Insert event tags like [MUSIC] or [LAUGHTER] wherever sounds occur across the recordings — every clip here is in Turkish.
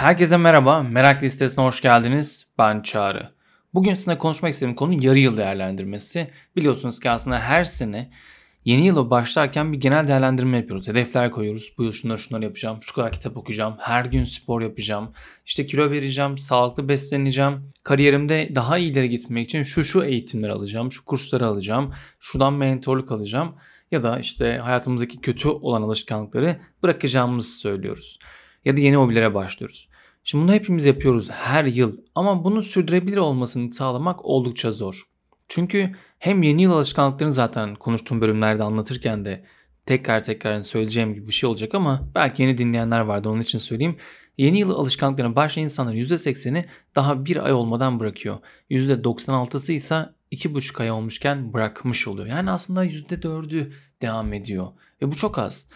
Herkese merhaba, Merak Listesi'ne hoş geldiniz. Ben Çağrı. Bugün sizinle konuşmak istediğim konu yarı yıl değerlendirmesi. Biliyorsunuz ki aslında her sene yeni yıla başlarken bir genel değerlendirme yapıyoruz. Hedefler koyuyoruz. Bu yıl şunları şunları yapacağım, şu kadar kitap okuyacağım, her gün spor yapacağım, işte kilo vereceğim, sağlıklı besleneceğim, kariyerimde daha ileri gitmek için şu şu eğitimleri alacağım, şu kursları alacağım, şuradan mentorluk alacağım ya da işte hayatımızdaki kötü olan alışkanlıkları bırakacağımızı söylüyoruz ya da yeni hobilere başlıyoruz. Şimdi bunu hepimiz yapıyoruz her yıl ama bunu sürdürebilir olmasını sağlamak oldukça zor. Çünkü hem yeni yıl alışkanlıklarını zaten konuştuğum bölümlerde anlatırken de tekrar tekrar söyleyeceğim gibi bir şey olacak ama belki yeni dinleyenler vardı onun için söyleyeyim. Yeni yıl alışkanlıklarına başlayan insanların %80'i daha bir ay olmadan bırakıyor. %96'sı ise 2,5 ay olmuşken bırakmış oluyor. Yani aslında %4'ü devam ediyor. Ve bu çok az.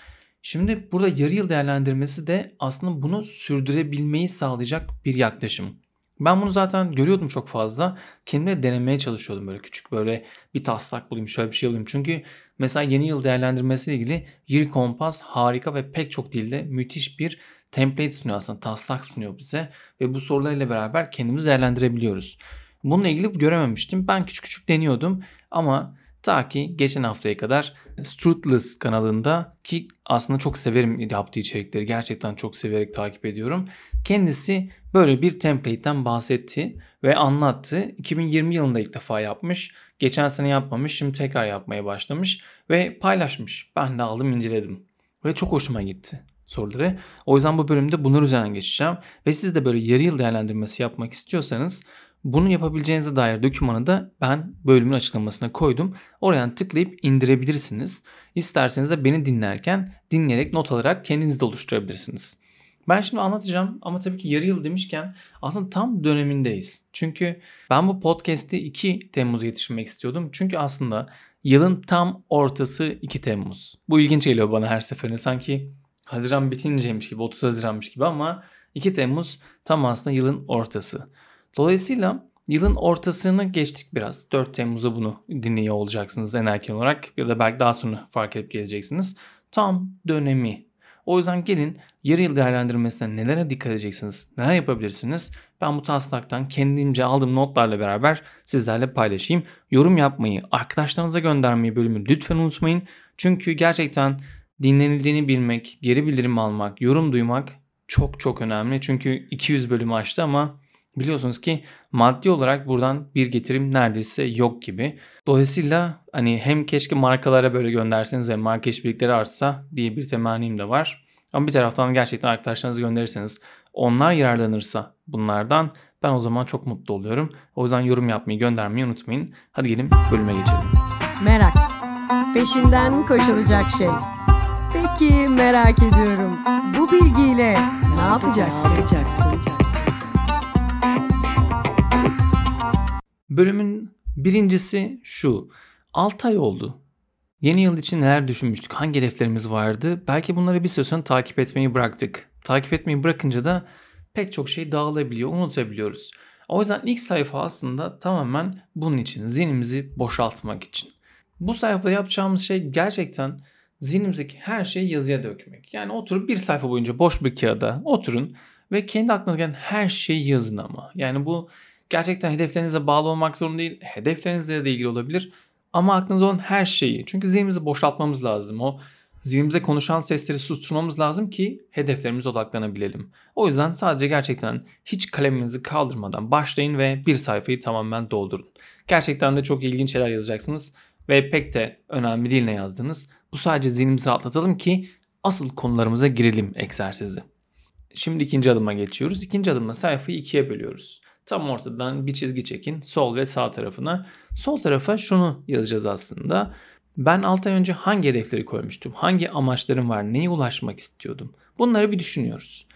Şimdi burada yarı yıl değerlendirmesi de aslında bunu sürdürebilmeyi sağlayacak bir yaklaşım. Ben bunu zaten görüyordum çok fazla. Kendime denemeye çalışıyordum böyle küçük böyle bir taslak bulayım şöyle bir şey alayım. Çünkü mesela yeni yıl değerlendirmesiyle ilgili Year Compass harika ve pek çok dilde müthiş bir template sunuyor aslında taslak sunuyor bize. Ve bu sorularla beraber kendimizi değerlendirebiliyoruz. Bununla ilgili görememiştim. Ben küçük küçük deniyordum ama ta ki geçen haftaya kadar Strutless kanalında ki aslında çok severim yaptığı içerikleri. Gerçekten çok severek takip ediyorum. Kendisi böyle bir template'ten bahsetti ve anlattı. 2020 yılında ilk defa yapmış. Geçen sene yapmamış. Şimdi tekrar yapmaya başlamış ve paylaşmış. Ben de aldım inceledim. Ve çok hoşuma gitti soruları. O yüzden bu bölümde bunlar üzerinden geçeceğim. Ve siz de böyle yarı yıl değerlendirmesi yapmak istiyorsanız bunu yapabileceğinize dair dokümanı da ben bölümün açıklamasına koydum. Oradan tıklayıp indirebilirsiniz. İsterseniz de beni dinlerken dinleyerek not alarak kendiniz de oluşturabilirsiniz. Ben şimdi anlatacağım ama tabii ki yarı yıl demişken aslında tam dönemindeyiz. Çünkü ben bu podcast'i 2 Temmuz'a yetiştirmek istiyordum. Çünkü aslında yılın tam ortası 2 Temmuz. Bu ilginç geliyor bana her seferinde. Sanki Haziran bitinceymiş gibi 30 Haziranmış gibi ama 2 Temmuz tam aslında yılın ortası. Dolayısıyla yılın ortasını geçtik biraz. 4 Temmuz'a bunu dinliyor olacaksınız en erken olarak ya da belki daha sonra fark edip geleceksiniz. Tam dönemi. O yüzden gelin yarı yıl değerlendirmesine nelere dikkat edeceksiniz, neler yapabilirsiniz? Ben bu taslaktan kendimce aldığım notlarla beraber sizlerle paylaşayım. Yorum yapmayı, arkadaşlarınıza göndermeyi bölümü lütfen unutmayın. Çünkü gerçekten dinlenildiğini bilmek, geri bildirim almak, yorum duymak çok çok önemli. Çünkü 200 bölümü açtı ama Biliyorsunuz ki maddi olarak buradan bir getirim neredeyse yok gibi. Dolayısıyla hani hem keşke markalara böyle gönderseniz hem marka işbirlikleri artsa diye bir temennim de var. Ama bir taraftan gerçekten arkadaşlarınızı gönderirseniz onlar yararlanırsa bunlardan ben o zaman çok mutlu oluyorum. O yüzden yorum yapmayı göndermeyi unutmayın. Hadi gelin bölüme geçelim. Merak. Peşinden koşulacak şey. Peki merak ediyorum. Bu bilgiyle ne yapacaksın? Ne yapacaksın? Bölümün birincisi şu. 6 ay oldu. Yeni yıl için neler düşünmüştük? Hangi hedeflerimiz vardı? Belki bunları bir süre sonra takip etmeyi bıraktık. Takip etmeyi bırakınca da pek çok şey dağılabiliyor, unutabiliyoruz. O yüzden ilk sayfa aslında tamamen bunun için, zihnimizi boşaltmak için. Bu sayfada yapacağımız şey gerçekten zihnimizdeki her şeyi yazıya dökmek. Yani oturup bir sayfa boyunca boş bir kağıda oturun ve kendi aklınıza gelen her şeyi yazın ama. Yani bu gerçekten hedeflerinize bağlı olmak zorunda değil. Hedeflerinizle de ilgili olabilir. Ama aklınızda olan her şeyi. Çünkü zihnimizi boşaltmamız lazım. O zihnimize konuşan sesleri susturmamız lazım ki hedeflerimize odaklanabilelim. O yüzden sadece gerçekten hiç kaleminizi kaldırmadan başlayın ve bir sayfayı tamamen doldurun. Gerçekten de çok ilginç şeyler yazacaksınız ve pek de önemli değil ne yazdınız. Bu sadece zihnimizi rahatlatalım ki asıl konularımıza girelim egzersizi. Şimdi ikinci adıma geçiyoruz. İkinci adımda sayfayı ikiye bölüyoruz. Tam ortadan bir çizgi çekin sol ve sağ tarafına. Sol tarafa şunu yazacağız aslında. Ben 6 ay önce hangi hedefleri koymuştum? Hangi amaçlarım var? Neye ulaşmak istiyordum? Bunları bir düşünüyoruz.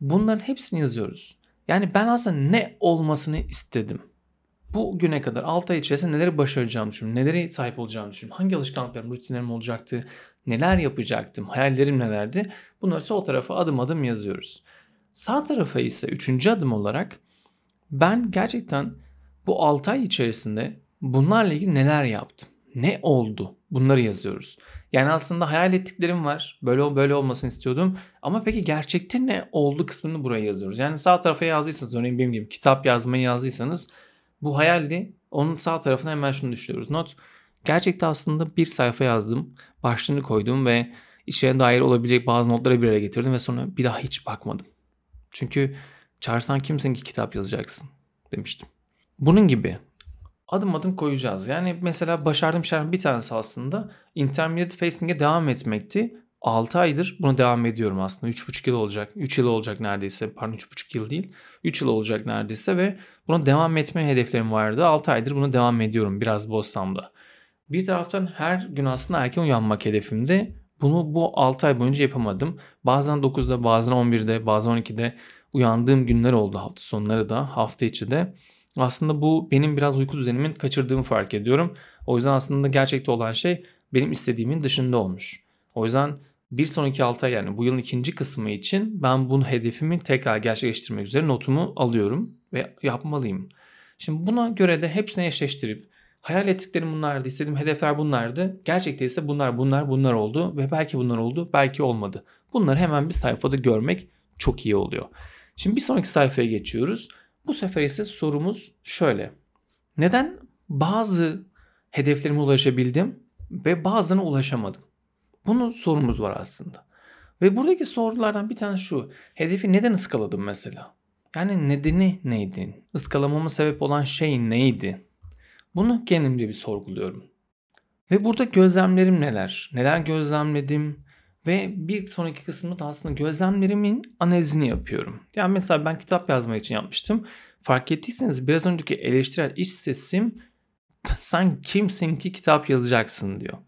Bunların hepsini yazıyoruz. Yani ben aslında ne olmasını istedim? Bu güne kadar 6 ay içerisinde neleri başaracağımı düşündüm. Neleri sahip olacağımı düşündüm. Hangi alışkanlıklarım, rutinlerim olacaktı? Neler yapacaktım? Hayallerim nelerdi? Bunları sol tarafa adım adım yazıyoruz. Sağ tarafa ise üçüncü adım olarak ben gerçekten bu 6 ay içerisinde bunlarla ilgili neler yaptım? Ne oldu? Bunları yazıyoruz. Yani aslında hayal ettiklerim var. Böyle böyle olmasını istiyordum. Ama peki gerçekte ne oldu kısmını buraya yazıyoruz. Yani sağ tarafa yazdıysanız örneğin benim gibi kitap yazmayı yazdıysanız bu hayaldi. Onun sağ tarafına hemen şunu düşünüyoruz. Not. Gerçekte aslında bir sayfa yazdım. Başlığını koydum ve işe dair olabilecek bazı notları bir araya getirdim ve sonra bir daha hiç bakmadım. Çünkü çağırsan kimsin ki kitap yazacaksın demiştim. Bunun gibi adım adım koyacağız. Yani mesela başardığım şeyler bir tanesi aslında intermediate facing'e devam etmekti. 6 aydır buna devam ediyorum aslında. 3,5 yıl olacak. 3 yıl olacak neredeyse. Pardon 3,5 yıl değil. 3 yıl olacak neredeyse ve buna devam etme hedeflerim vardı. 6 aydır buna devam ediyorum biraz bozsam da. Bir taraftan her gün aslında erken uyanmak hedefimde. Bunu bu 6 ay boyunca yapamadım. Bazen 9'da, bazen 11'de, bazen 12'de uyandığım günler oldu hafta sonları da, hafta içi de. Aslında bu benim biraz uyku düzenimin kaçırdığımı fark ediyorum. O yüzden aslında gerçekte olan şey benim istediğimin dışında olmuş. O yüzden bir sonraki 6 ay yani bu yılın ikinci kısmı için ben bunu hedefimi tekrar gerçekleştirmek üzere notumu alıyorum ve yapmalıyım. Şimdi buna göre de hepsini eşleştirip hayal ettiklerim bunlardı, istediğim hedefler bunlardı. Gerçekte ise bunlar bunlar bunlar oldu ve belki bunlar oldu, belki olmadı. Bunları hemen bir sayfada görmek çok iyi oluyor. Şimdi bir sonraki sayfaya geçiyoruz. Bu sefer ise sorumuz şöyle. Neden bazı hedeflerime ulaşabildim ve bazılarına ulaşamadım? Bunun sorumuz var aslında. Ve buradaki sorulardan bir tanesi şu. Hedefi neden ıskaladım mesela? Yani nedeni neydi? Iskalamama sebep olan şey neydi? Bunu kendimce bir sorguluyorum. Ve burada gözlemlerim neler? Neler gözlemledim? Ve bir sonraki kısmında da aslında gözlemlerimin analizini yapıyorum. Yani mesela ben kitap yazmak için yapmıştım. Fark ettiyseniz biraz önceki eleştirel iç sesim [LAUGHS] sen kimsin ki kitap yazacaksın diyor.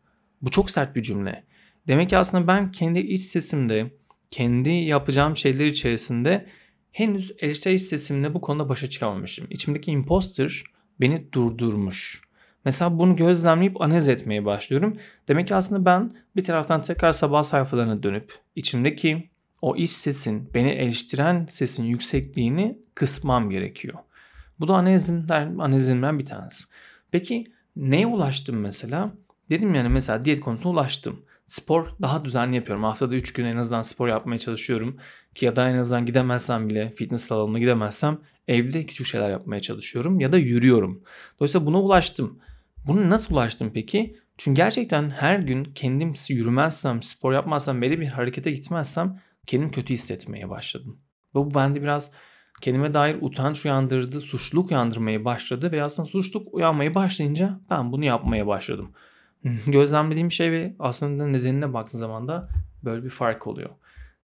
Bu çok sert bir cümle. Demek ki aslında ben kendi iç sesimde, kendi yapacağım şeyler içerisinde henüz eleştirel iç sesimle bu konuda başa çıkamamışım. İçimdeki imposter beni durdurmuş. Mesela bunu gözlemleyip analiz etmeye başlıyorum. Demek ki aslında ben bir taraftan tekrar sabah sayfalarına dönüp içimdeki o iç sesin, beni eleştiren sesin yüksekliğini kısmam gerekiyor. Bu da analizimden, analizimden bir tanesi. Peki neye ulaştım mesela? Dedim yani mesela diyet konusuna ulaştım. Spor daha düzenli yapıyorum. Haftada 3 gün en azından spor yapmaya çalışıyorum. Ki ya da en azından gidemezsem bile fitness salonuna gidemezsem evde küçük şeyler yapmaya çalışıyorum ya da yürüyorum. Dolayısıyla buna ulaştım. Bunu nasıl ulaştım peki? Çünkü gerçekten her gün kendim yürümezsem, spor yapmazsam, belli bir harekete gitmezsem kendim kötü hissetmeye başladım. Bu bende biraz kendime dair utanç uyandırdı, suçluluk uyandırmaya başladı ve aslında suçluluk uyanmaya başlayınca ben bunu yapmaya başladım. [LAUGHS] Gözlemlediğim şey ve aslında nedenine baktığım zaman da böyle bir fark oluyor.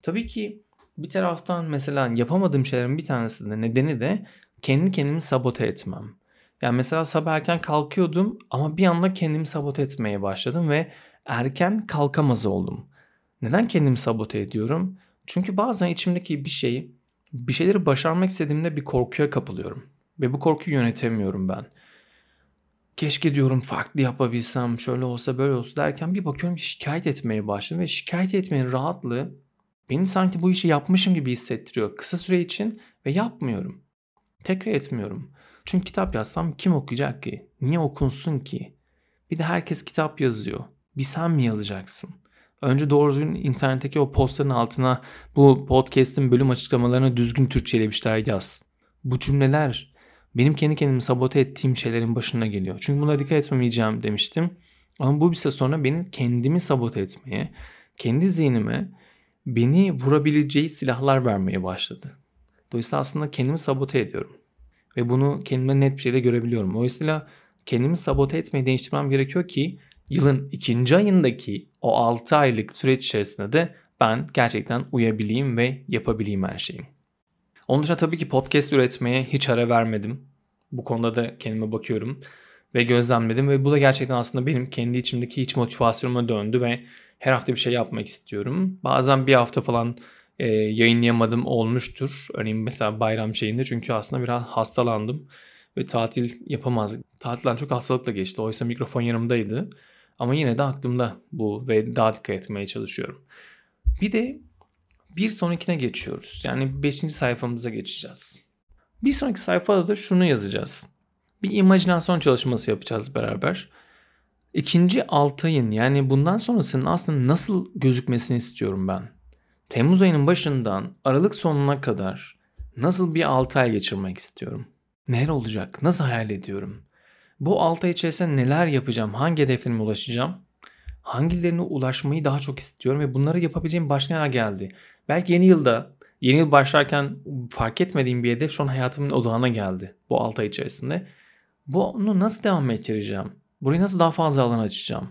Tabii ki bir taraftan mesela yapamadığım şeylerin bir tanesi de nedeni de kendi kendimi sabote etmem. Yani mesela sabah erken kalkıyordum ama bir anda kendimi sabote etmeye başladım ve erken kalkamaz oldum. Neden kendimi sabote ediyorum? Çünkü bazen içimdeki bir şey, bir şeyleri başarmak istediğimde bir korkuya kapılıyorum. Ve bu korkuyu yönetemiyorum ben. Keşke diyorum farklı yapabilsem, şöyle olsa böyle olsa derken bir bakıyorum şikayet etmeye başladım. Ve şikayet etmenin rahatlığı beni sanki bu işi yapmışım gibi hissettiriyor kısa süre için ve yapmıyorum. Tekrar etmiyorum. Çünkü kitap yazsam kim okuyacak ki? Niye okunsun ki? Bir de herkes kitap yazıyor. Bir sen mi yazacaksın? Önce doğru düzgün internetteki o postların altına bu podcast'in bölüm açıklamalarına düzgün Türkçe bir şeyler yaz. Bu cümleler benim kendi kendimi sabote ettiğim şeylerin başına geliyor. Çünkü buna dikkat etmemeyeceğim demiştim. Ama bu bir süre sonra beni kendimi sabote etmeye, kendi zihnime beni vurabileceği silahlar vermeye başladı. Dolayısıyla aslında kendimi sabote ediyorum. Ve bunu kendime net bir şekilde görebiliyorum. Dolayısıyla kendimi sabote etmeyi değiştirmem gerekiyor ki yılın ikinci ayındaki o 6 aylık süreç içerisinde de ben gerçekten uyabileyim ve yapabileyim her şeyi. Onun dışında tabii ki podcast üretmeye hiç ara vermedim. Bu konuda da kendime bakıyorum ve gözlemledim ve bu da gerçekten aslında benim kendi içimdeki iç motivasyonuma döndü ve her hafta bir şey yapmak istiyorum. Bazen bir hafta falan e, yayınlayamadım olmuştur. Örneğin mesela bayram şeyinde çünkü aslında biraz hastalandım ve tatil yapamaz. Tatilden çok hastalıkla geçti. Oysa mikrofon yanımdaydı. Ama yine de aklımda bu ve daha dikkat etmeye çalışıyorum. Bir de bir sonrakine geçiyoruz. Yani 5. sayfamıza geçeceğiz. Bir sonraki sayfada da şunu yazacağız. Bir imajinasyon çalışması yapacağız beraber. İkinci 6 ayın yani bundan sonrasının aslında nasıl gözükmesini istiyorum ben. Temmuz ayının başından Aralık sonuna kadar nasıl bir 6 ay geçirmek istiyorum? Neler olacak? Nasıl hayal ediyorum? Bu 6 ay içerisinde neler yapacağım? Hangi hedeflerime ulaşacağım? Hangilerine ulaşmayı daha çok istiyorum ve bunları yapabileceğim başka neler geldi? Belki yeni yılda, yeni yıl başlarken fark etmediğim bir hedef şu an hayatımın odağına geldi bu 6 ay içerisinde. Bunu nasıl devam ettireceğim? Burayı nasıl daha fazla alan açacağım?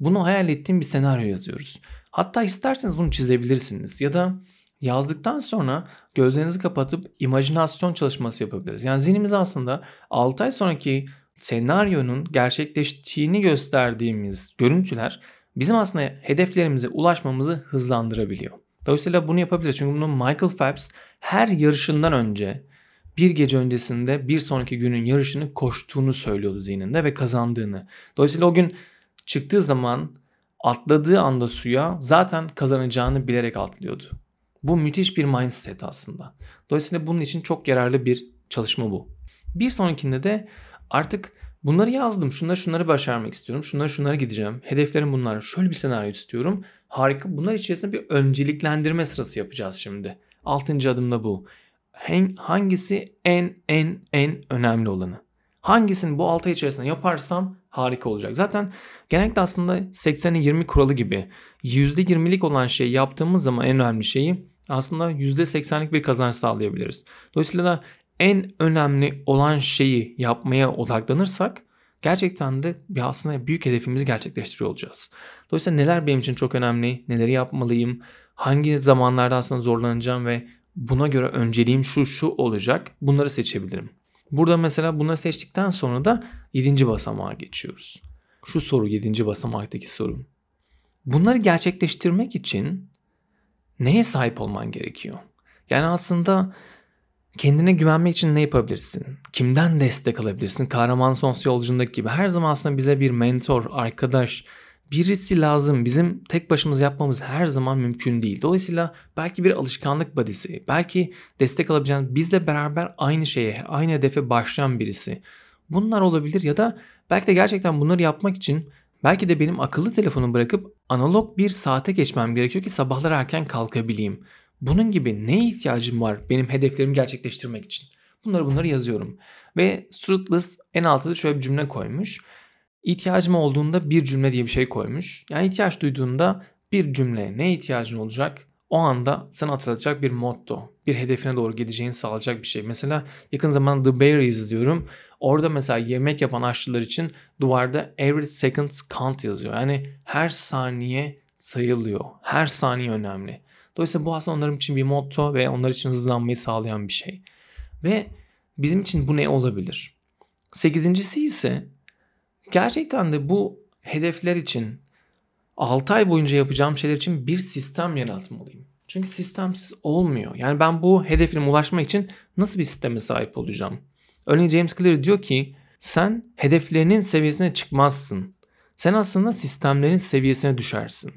Bunu hayal ettiğim bir senaryo yazıyoruz. Hatta isterseniz bunu çizebilirsiniz ya da yazdıktan sonra gözlerinizi kapatıp imajinasyon çalışması yapabiliriz. Yani zihnimiz aslında 6 ay sonraki senaryonun gerçekleştiğini gösterdiğimiz görüntüler bizim aslında hedeflerimize ulaşmamızı hızlandırabiliyor. Dolayısıyla bunu yapabiliriz. Çünkü bunu Michael Phelps her yarışından önce bir gece öncesinde bir sonraki günün yarışını koştuğunu söylüyordu zihninde ve kazandığını. Dolayısıyla o gün çıktığı zaman atladığı anda suya zaten kazanacağını bilerek atlıyordu. Bu müthiş bir mindset aslında. Dolayısıyla bunun için çok yararlı bir çalışma bu. Bir sonrakinde de artık bunları yazdım. Şunları şunları başarmak istiyorum. Şunları şunlara gideceğim. Hedeflerim bunlar. Şöyle bir senaryo istiyorum. Harika. Bunlar içerisinde bir önceliklendirme sırası yapacağız şimdi. Altıncı adımda bu hangisi en en en önemli olanı? Hangisini bu 6 ay içerisinde yaparsam harika olacak. Zaten genellikle aslında 80'in 20 kuralı gibi %20'lik olan şeyi yaptığımız zaman en önemli şeyi aslında %80'lik bir kazanç sağlayabiliriz. Dolayısıyla da en önemli olan şeyi yapmaya odaklanırsak gerçekten de bir aslında büyük hedefimizi gerçekleştiriyor olacağız. Dolayısıyla neler benim için çok önemli, neleri yapmalıyım, hangi zamanlarda aslında zorlanacağım ve buna göre önceliğim şu şu olacak. Bunları seçebilirim. Burada mesela bunları seçtikten sonra da 7. basamağa geçiyoruz. Şu soru 7. basamaktaki soru. Bunları gerçekleştirmek için neye sahip olman gerekiyor? Yani aslında kendine güvenmek için ne yapabilirsin? Kimden destek alabilirsin? Kahraman Sons yolculuğundaki gibi her zaman aslında bize bir mentor, arkadaş, birisi lazım. Bizim tek başımıza yapmamız her zaman mümkün değil. Dolayısıyla belki bir alışkanlık badisi, belki destek alabileceğin bizle beraber aynı şeye, aynı hedefe başlayan birisi. Bunlar olabilir ya da belki de gerçekten bunları yapmak için belki de benim akıllı telefonu bırakıp analog bir saate geçmem gerekiyor ki sabahlar erken kalkabileyim. Bunun gibi ne ihtiyacım var benim hedeflerimi gerçekleştirmek için? Bunları bunları yazıyorum. Ve Strutless en altta da şöyle bir cümle koymuş. İhtiyacım olduğunda bir cümle diye bir şey koymuş. Yani ihtiyaç duyduğunda bir cümle ne ihtiyacın olacak? O anda sana hatırlatacak bir motto, bir hedefine doğru gideceğini sağlayacak bir şey. Mesela yakın zamanda The Bear izliyorum. Orada mesela yemek yapan aşçılar için duvarda every second count yazıyor. Yani her saniye sayılıyor. Her saniye önemli. Dolayısıyla bu aslında onların için bir motto ve onlar için hızlanmayı sağlayan bir şey. Ve bizim için bu ne olabilir? Sekizincisi ise gerçekten de bu hedefler için 6 ay boyunca yapacağım şeyler için bir sistem yaratmalıyım. Çünkü sistemsiz olmuyor. Yani ben bu hedefime ulaşmak için nasıl bir sisteme sahip olacağım? Örneğin James Clear diyor ki sen hedeflerinin seviyesine çıkmazsın. Sen aslında sistemlerin seviyesine düşersin.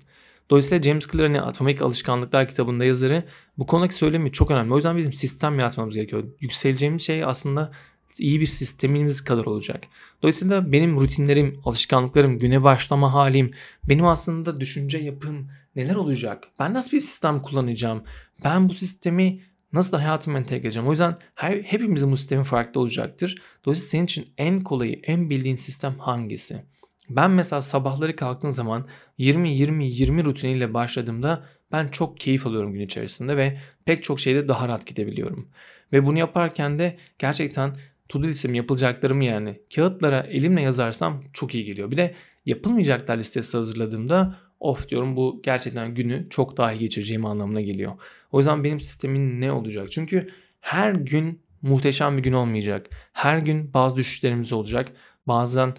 Dolayısıyla James Clear'ın Atomik Alışkanlıklar kitabında yazarı bu konudaki söylemi çok önemli. O yüzden bizim sistem yaratmamız gerekiyor. Yükseleceğimiz şey aslında iyi bir sistemimiz kadar olacak. Dolayısıyla benim rutinlerim, alışkanlıklarım, güne başlama halim, benim aslında düşünce yapım neler olacak? Ben nasıl bir sistem kullanacağım? Ben bu sistemi nasıl hayatıma entegre edeceğim? O yüzden her, hepimizin bu sistemi farklı olacaktır. Dolayısıyla senin için en kolayı, en bildiğin sistem hangisi? Ben mesela sabahları kalktığım zaman 20-20-20 rutiniyle başladığımda ben çok keyif alıyorum gün içerisinde ve pek çok şeyde daha rahat gidebiliyorum. Ve bunu yaparken de gerçekten to-do listemi yapılacaklarımı yani kağıtlara elimle yazarsam çok iyi geliyor. Bir de yapılmayacaklar listesi hazırladığımda of diyorum bu gerçekten günü çok daha iyi geçireceğim anlamına geliyor. O yüzden benim sistemin ne olacak? Çünkü her gün muhteşem bir gün olmayacak. Her gün bazı düşüşlerimiz olacak. Bazen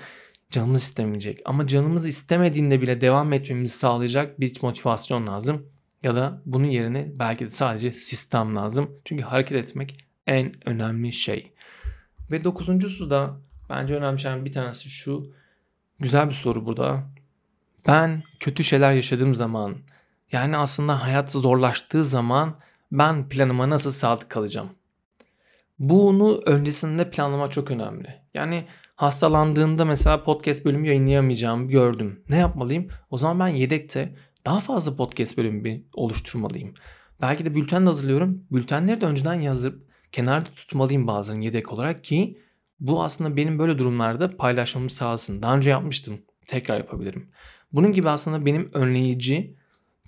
canımız istemeyecek. Ama canımız istemediğinde bile devam etmemizi sağlayacak bir motivasyon lazım. Ya da bunun yerine belki de sadece sistem lazım. Çünkü hareket etmek en önemli şey. Ve dokuzuncusu da bence önemli şeylerden bir tanesi şu. Güzel bir soru burada. Ben kötü şeyler yaşadığım zaman yani aslında hayat zorlaştığı zaman ben planıma nasıl sadık kalacağım? Bunu öncesinde planlama çok önemli. Yani Hastalandığında mesela podcast bölümü yayınlayamayacağımı gördüm. Ne yapmalıyım? O zaman ben yedekte daha fazla podcast bölümü oluşturmalıyım. Belki de bülten de hazırlıyorum. Bültenleri de önceden yazıp kenarda tutmalıyım bazen yedek olarak ki bu aslında benim böyle durumlarda paylaşmamı sağlasın. Daha önce yapmıştım. Tekrar yapabilirim. Bunun gibi aslında benim önleyici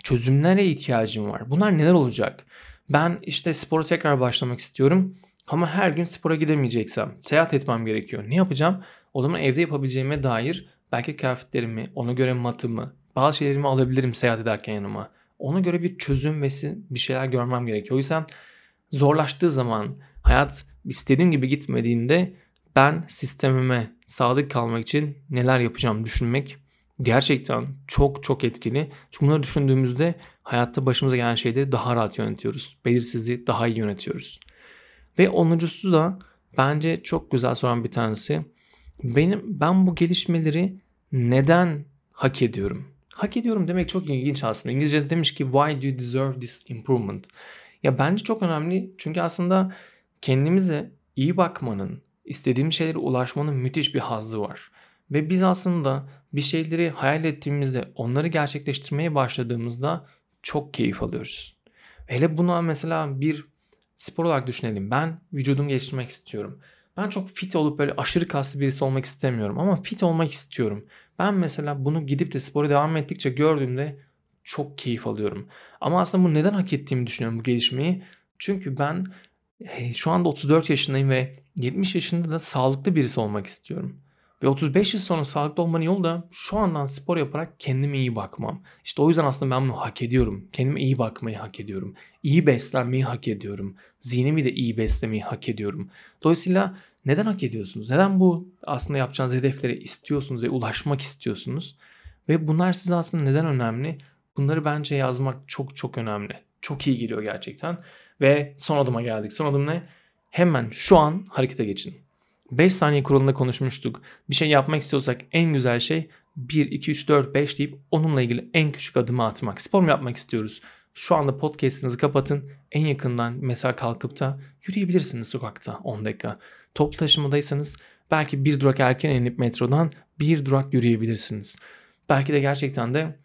çözümlere ihtiyacım var. Bunlar neler olacak? Ben işte spora tekrar başlamak istiyorum. Ama her gün spora gidemeyeceksem, seyahat etmem gerekiyor. Ne yapacağım? O zaman evde yapabileceğime dair belki kıyafetlerimi, ona göre matımı, bazı şeylerimi alabilirim seyahat ederken yanıma. Ona göre bir çözüm ve bir şeyler görmem gerekiyor. O yüzden zorlaştığı zaman, hayat istediğim gibi gitmediğinde ben sistemime sadık kalmak için neler yapacağım düşünmek gerçekten çok çok etkili. Çünkü bunları düşündüğümüzde hayatta başımıza gelen şeyleri daha rahat yönetiyoruz. Belirsizliği daha iyi yönetiyoruz. Ve onuncusu da bence çok güzel soran bir tanesi. Benim ben bu gelişmeleri neden hak ediyorum? Hak ediyorum demek çok ilginç aslında. İngilizce'de demiş ki why do you deserve this improvement? Ya bence çok önemli çünkü aslında kendimize iyi bakmanın, istediğim şeylere ulaşmanın müthiş bir hazzı var. Ve biz aslında bir şeyleri hayal ettiğimizde, onları gerçekleştirmeye başladığımızda çok keyif alıyoruz. Hele buna mesela bir spor olarak düşünelim. Ben vücudumu geliştirmek istiyorum. Ben çok fit olup böyle aşırı kaslı birisi olmak istemiyorum ama fit olmak istiyorum. Ben mesela bunu gidip de spora devam ettikçe gördüğümde çok keyif alıyorum. Ama aslında bu neden hak ettiğimi düşünüyorum bu gelişmeyi. Çünkü ben şu anda 34 yaşındayım ve 70 yaşında da sağlıklı birisi olmak istiyorum. Ve 35 yıl sonra sağlıklı olmanın yolu da şu andan spor yaparak kendime iyi bakmam. İşte o yüzden aslında ben bunu hak ediyorum. Kendime iyi bakmayı hak ediyorum. İyi beslenmeyi hak ediyorum. Zihnimi de iyi beslemeyi hak ediyorum. Dolayısıyla neden hak ediyorsunuz? Neden bu aslında yapacağınız hedeflere istiyorsunuz ve ulaşmak istiyorsunuz? Ve bunlar size aslında neden önemli? Bunları bence yazmak çok çok önemli. Çok iyi geliyor gerçekten. Ve son adıma geldik. Son adım ne? Hemen şu an harekete geçin. 5 saniye kuralında konuşmuştuk. Bir şey yapmak istiyorsak en güzel şey 1, 2, 3, 4, 5 deyip onunla ilgili en küçük adımı atmak. Spor mu yapmak istiyoruz? Şu anda podcast'inizi kapatın. En yakından mesela kalkıp da yürüyebilirsiniz sokakta 10 dakika. Toplu taşımadaysanız belki bir durak erken inip metrodan bir durak yürüyebilirsiniz. Belki de gerçekten de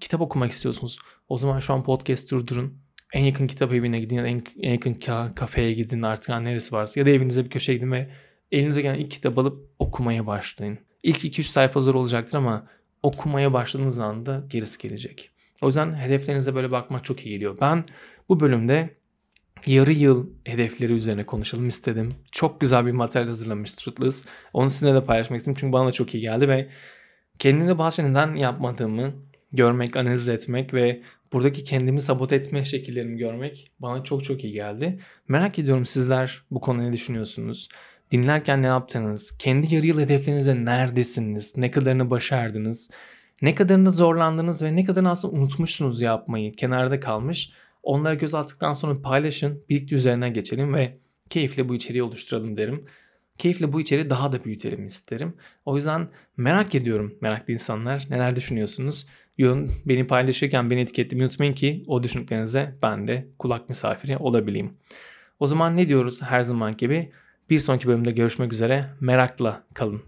kitap okumak istiyorsunuz. O zaman şu an podcast durdurun. En yakın kitap evine gidin ya da en, en yakın kafeye gidin artık neresi varsa ya da evinize bir köşeye gidin ve elinize gelen ilk kitap alıp okumaya başlayın. İlk 2-3 sayfa zor olacaktır ama okumaya başladığınız anda gerisi gelecek. O yüzden hedeflerinize böyle bakmak çok iyi geliyor. Ben bu bölümde yarı yıl hedefleri üzerine konuşalım istedim. Çok güzel bir materyal hazırlamış Trutless. Onu sizinle de paylaşmak istedim çünkü bana da çok iyi geldi ve kendimde bazı neden yapmadığımı görmek, analiz etmek ve buradaki kendimi sabote etme şekillerimi görmek bana çok çok iyi geldi. Merak ediyorum sizler bu konuda ne düşünüyorsunuz? Dinlerken ne yaptınız? Kendi yarı yıl hedeflerinize neredesiniz? Ne kadarını başardınız? Ne kadarını zorlandınız ve ne kadarını aslında unutmuşsunuz yapmayı? Kenarda kalmış. Onlara göz attıktan sonra paylaşın. Birlikte üzerine geçelim ve keyifle bu içeriği oluşturalım derim. Keyifle bu içeriği daha da büyütelim isterim. O yüzden merak ediyorum meraklı insanlar. Neler düşünüyorsunuz? Yorum beni paylaşırken beni etiketlemeyi unutmayın ki o düşündüklerinize ben de kulak misafiri olabileyim. O zaman ne diyoruz her zaman gibi? Bir sonraki bölümde görüşmek üzere. Merakla kalın.